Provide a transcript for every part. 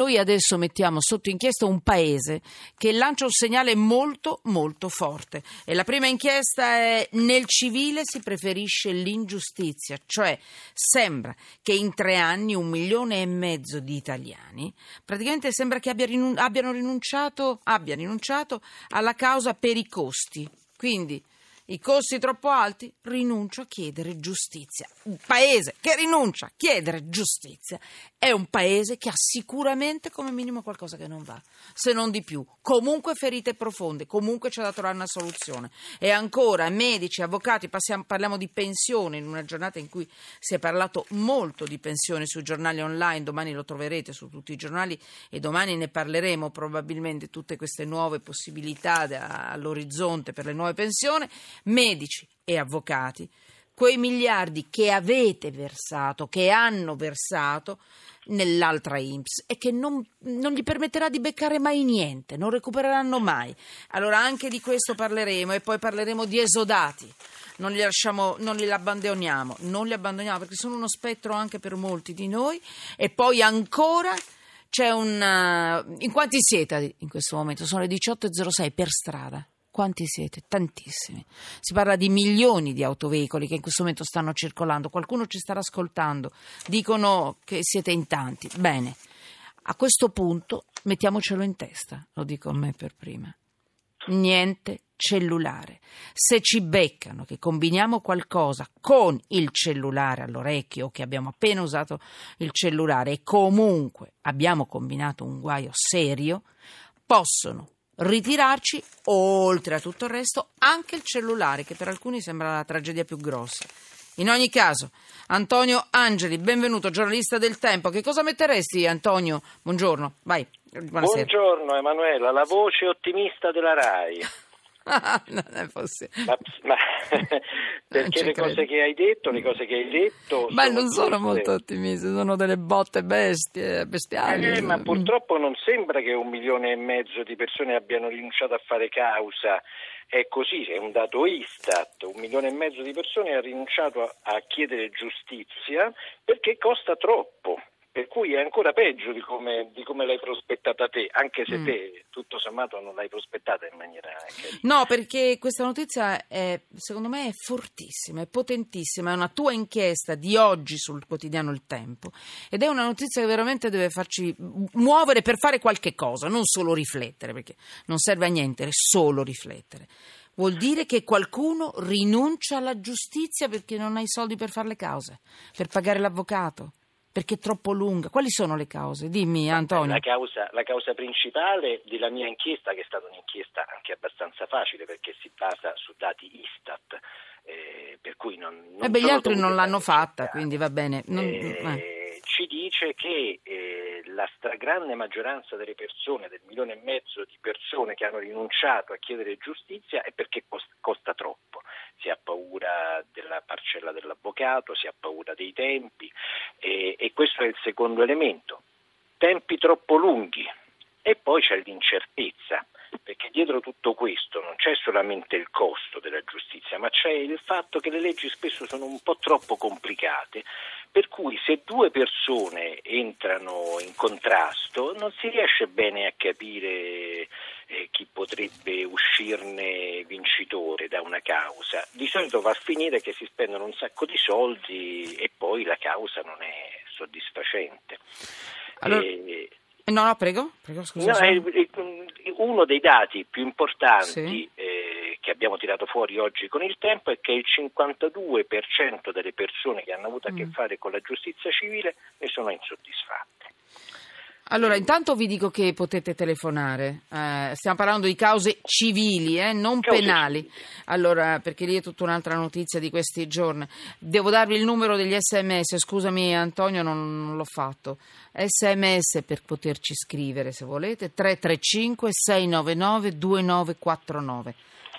Noi adesso mettiamo sotto inchiesta un paese che lancia un segnale molto molto forte e la prima inchiesta è nel civile si preferisce l'ingiustizia, cioè sembra che in tre anni un milione e mezzo di italiani praticamente sembra che abbia rinun- abbiano rinunciato, abbia rinunciato alla causa per i costi. Quindi i costi troppo alti, rinuncio a chiedere giustizia. Un paese che rinuncia a chiedere giustizia è un paese che ha sicuramente come minimo qualcosa che non va, se non di più. Comunque ferite profonde, comunque c'è da trovare una soluzione. E ancora, medici, avvocati, passiamo, parliamo di pensione in una giornata in cui si è parlato molto di pensioni sui giornali online, domani lo troverete su tutti i giornali e domani ne parleremo probabilmente tutte queste nuove possibilità all'orizzonte per le nuove pensioni medici e avvocati, quei miliardi che avete versato, che hanno versato nell'altra IMSS e che non, non, gli permetterà di beccare mai niente, non recupereranno mai. Allora anche di questo parleremo e poi parleremo di esodati. Non li lasciamo, non li abbandoniamo, non li abbandoniamo perché sono uno spettro anche per molti di noi e poi ancora c'è un... Uh, in quanti siete in questo momento? Sono le 18.06 per strada. Quanti siete? Tantissimi. Si parla di milioni di autoveicoli che in questo momento stanno circolando. Qualcuno ci starà ascoltando. Dicono che siete in tanti. Bene, a questo punto mettiamocelo in testa, lo dico a me per prima. Niente cellulare. Se ci beccano che combiniamo qualcosa con il cellulare all'orecchio o che abbiamo appena usato il cellulare e comunque abbiamo combinato un guaio serio, possono ritirarci, oltre a tutto il resto, anche il cellulare, che per alcuni sembra la tragedia più grossa. In ogni caso, Antonio Angeli, benvenuto, giornalista del Tempo. Che cosa metteresti, Antonio? Buongiorno, vai. Buonasera. Buongiorno Emanuela, la voce ottimista della RAI. non è possibile. Ma, ma perché le cose che hai detto, le cose che hai detto. Ma non sono tutte... molto ottimiste, sono delle botte bestie, bestiali. Eh, ma purtroppo non sembra che un milione e mezzo di persone abbiano rinunciato a fare causa. È così, è un dato Istat, un milione e mezzo di persone ha rinunciato a, a chiedere giustizia perché costa troppo per cui è ancora peggio di come, di come, l'hai prospettata te, anche se mm. te tutto sommato non l'hai prospettata in maniera... No, perché questa notizia è, secondo me è fortissima, è potentissima, è una tua inchiesta di oggi sul quotidiano Il Tempo ed è una notizia che veramente deve farci muovere per fare qualche cosa, non solo riflettere, perché non serve a niente, solo riflettere. Vuol dire che qualcuno rinuncia alla giustizia perché non ha i soldi per fare le cause, per pagare l'avvocato perché è troppo lunga. Quali sono le cause? Dimmi Antonio. La causa, la causa, principale della mia inchiesta, che è stata un'inchiesta anche abbastanza facile perché si basa su dati Istat, eh, per cui non... non eh beh, gli altri non l'hanno fatta, quindi va bene. Non, eh, eh. Ci dice che eh, la stragrande maggioranza delle persone, del milione e mezzo di persone che hanno rinunciato a chiedere giustizia è perché costa, costa troppo si ha paura della parcella dell'avvocato, si ha paura dei tempi e, e questo è il secondo elemento. Tempi troppo lunghi e poi c'è l'incertezza perché dietro tutto questo non c'è solamente il costo della giustizia, ma c'è il fatto che le leggi spesso sono un po' troppo complicate, per cui se due persone entrano in contrasto non si riesce bene a capire chi potrebbe uscirne vincitore da una causa. Di solito va a finire che si spendono un sacco di soldi e poi la causa non è soddisfacente. Allora... E... No, no, prego, prego scusa. No, uno dei dati più importanti sì. eh, che abbiamo tirato fuori oggi con il tempo è che il 52% delle persone che hanno avuto a che mm. fare con la giustizia civile ne sono insoddisfatte. Allora, intanto vi dico che potete telefonare. Eh, stiamo parlando di cause civili, eh, non penali. Allora, perché lì è tutta un'altra notizia di questi giorni. Devo darvi il numero degli sms. Scusami, Antonio, non, non l'ho fatto. Sms per poterci scrivere se volete. 335 699 2949.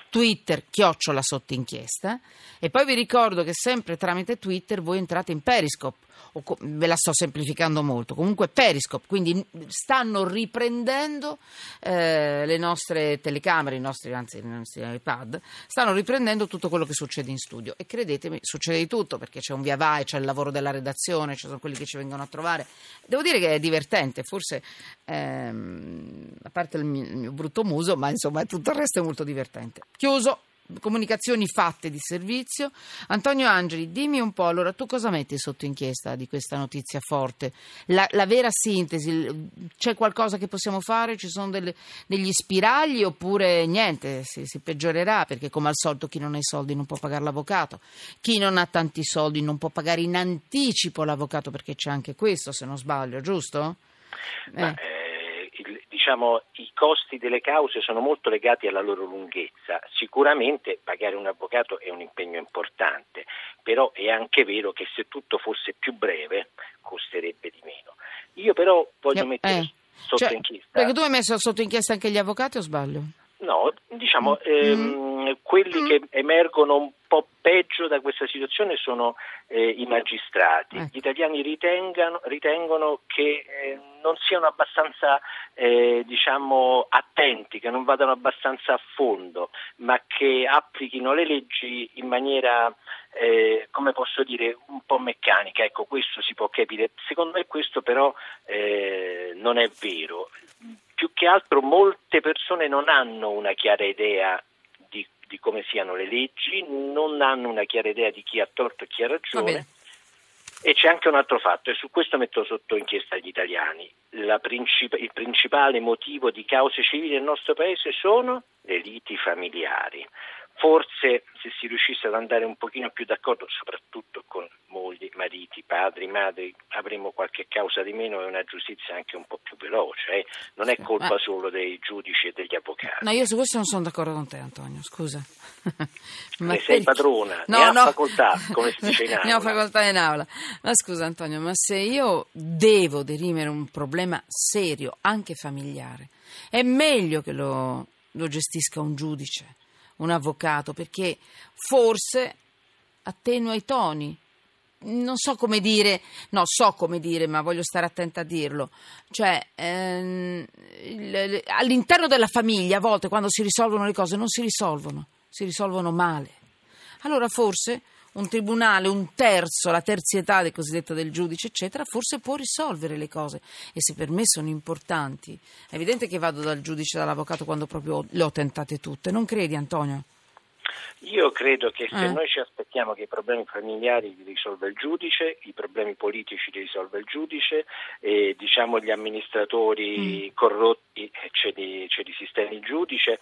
Twitter chiocciola sotto inchiesta e poi vi ricordo che sempre tramite Twitter voi entrate in Periscope o co- ve la sto semplificando molto, comunque Periscope, quindi stanno riprendendo eh, le nostre telecamere, i nostri, anzi i nostri iPad, stanno riprendendo tutto quello che succede in studio e credetemi, succede di tutto perché c'è un via vai, c'è il lavoro della redazione, ci sono quelli che ci vengono a trovare. Devo dire che è divertente, forse ehm, a parte il mio, il mio brutto muso, ma insomma tutto il resto è molto divertente. Chiuso comunicazioni fatte di servizio. Antonio Angeli, dimmi un po', allora tu cosa metti sotto inchiesta di questa notizia forte? La, la vera sintesi, c'è qualcosa che possiamo fare? Ci sono delle, degli spiragli oppure niente, si, si, peggiorerà perché come al solito chi non ha i soldi non può pagare l'avvocato, chi non ha tanti soldi non può pagare in anticipo l'avvocato perché c'è anche questo se non sbaglio, giusto? Ma, eh. Eh, diciamo, i costi delle cause sono molto legati alla loro lunghezza. Sicuramente pagare un avvocato è un impegno importante, però è anche vero che se tutto fosse più breve costerebbe di meno. Io però voglio eh, mettere eh. sotto cioè, inchiesta. Perché tu hai messo sotto inchiesta anche gli avvocati o sbaglio? No, diciamo, mm. ehm, quelli mm. che emergono un po' peggio da questa situazione sono eh, i magistrati. Ecco. Gli italiani ritengono che eh, non siano abbastanza eh, diciamo, attenti, che non vadano abbastanza a fondo, ma che applichino le leggi in maniera, eh, come posso dire, un po' meccanica. Ecco, questo si può capire. Secondo me questo però eh, non è vero più che altro molte persone non hanno una chiara idea di, come siano le leggi, non hanno una chiara idea di chi ha torto e chi ha ragione. E c'è anche un altro fatto, e su questo metto sotto inchiesta gli italiani. Princip- il principale motivo di cause civili nel nostro paese sono le liti familiari. Forse se si riuscisse ad andare un pochino più d'accordo, soprattutto con mogli, mariti, padri, madri, avremo qualche causa di meno e una giustizia anche un po' più veloce. Eh? Non è colpa solo dei giudici e degli avvocati. No, io su questo non sono d'accordo con te, Antonio, scusa. Ma ne sei padrona, no, ne no. facoltà, come si dice in aula. ne ho facoltà in aula. Ma scusa Antonio, ma se io devo dirimere un problema serio, anche familiare, è meglio che lo, lo gestisca un giudice un avvocato perché forse attenua i toni. Non so come dire, no, so come dire, ma voglio stare attenta a dirlo. Cioè, ehm, all'interno della famiglia, a volte quando si risolvono le cose, non si risolvono, si risolvono male. Allora forse un tribunale, un terzo, la terzietà del cosiddetto del giudice, eccetera, forse può risolvere le cose. E se per me sono importanti, è evidente che vado dal giudice, dall'avvocato quando proprio le ho tentate tutte. Non credi, Antonio? Io credo che se eh. noi ci aspettiamo che i problemi familiari li risolva il giudice, i problemi politici li risolva il giudice, e diciamo gli amministratori mm. corrotti ce li, ce li sistemi il giudice,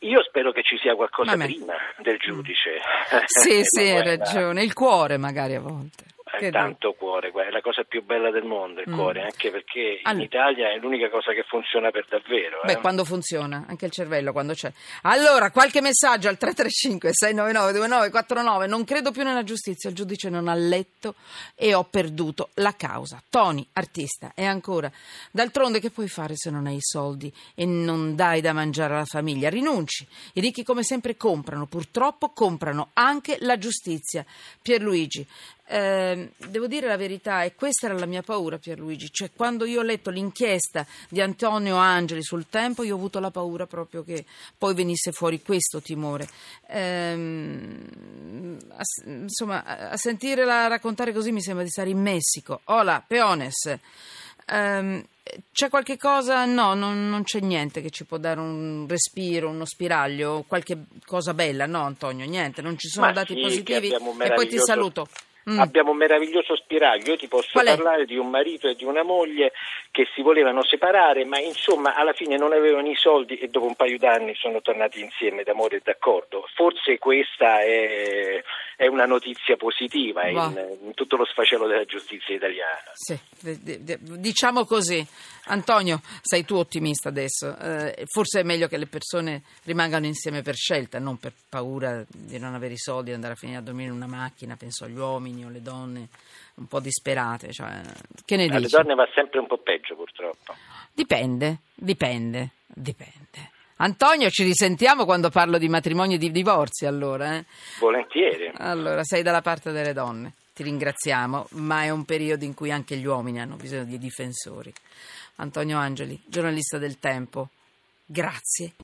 io spero che ci sia qualcosa prima del giudice. Sì, sì, hai ragione. Il cuore magari a volte è tanto cuore, è la cosa più bella del mondo il mm. cuore, anche perché allora. in Italia è l'unica cosa che funziona per davvero. Beh, eh? quando funziona, anche il cervello quando c'è. Allora, qualche messaggio al 335 699 2949, non credo più nella giustizia, il giudice non ha letto e ho perduto la causa. Tony, artista, e ancora, d'altronde che puoi fare se non hai i soldi e non dai da mangiare alla famiglia? Rinunci. I ricchi come sempre comprano, purtroppo comprano anche la giustizia. Pierluigi, eh, devo dire la verità, e questa era la mia paura, Pierluigi. Cioè, quando io ho letto l'inchiesta di Antonio Angeli sul tempo, io ho avuto la paura proprio che poi venisse fuori questo timore. Eh, a, insomma, a sentirla raccontare così mi sembra di stare in Messico. Hola, peones. Eh, c'è qualche cosa? No, non, non, c'è niente che ci può dare un respiro, uno spiraglio, qualche cosa bella, no Antonio? Niente, non ci sono Ma dati sì, positivi e poi ti saluto. Mm. Abbiamo un meraviglioso spiraglio, io ti posso parlare di un marito e di una moglie che si volevano separare, ma insomma alla fine non avevano i soldi e dopo un paio d'anni sono tornati insieme d'amore e d'accordo. Forse questa è, è una notizia positiva in, in, tutto lo sfacelo della giustizia italiana. Sì, diciamo così. Antonio, sei tu ottimista adesso. Eh, forse è meglio che le persone rimangano insieme per scelta, non per paura di non avere i soldi e andare a finire a dormire in una macchina, penso agli uomini o alle donne un po' disperate. Cioè, che ne Alle dici? donne va sempre un po' peggio purtroppo. Dipende, dipende, dipende. Antonio, ci risentiamo quando parlo di matrimoni e di divorzi allora. Eh? Volentieri. Allora, sei dalla parte delle donne. Ti ringraziamo, ma è un periodo in cui anche gli uomini hanno bisogno di difensori. Antonio Angeli, giornalista del Tempo, grazie.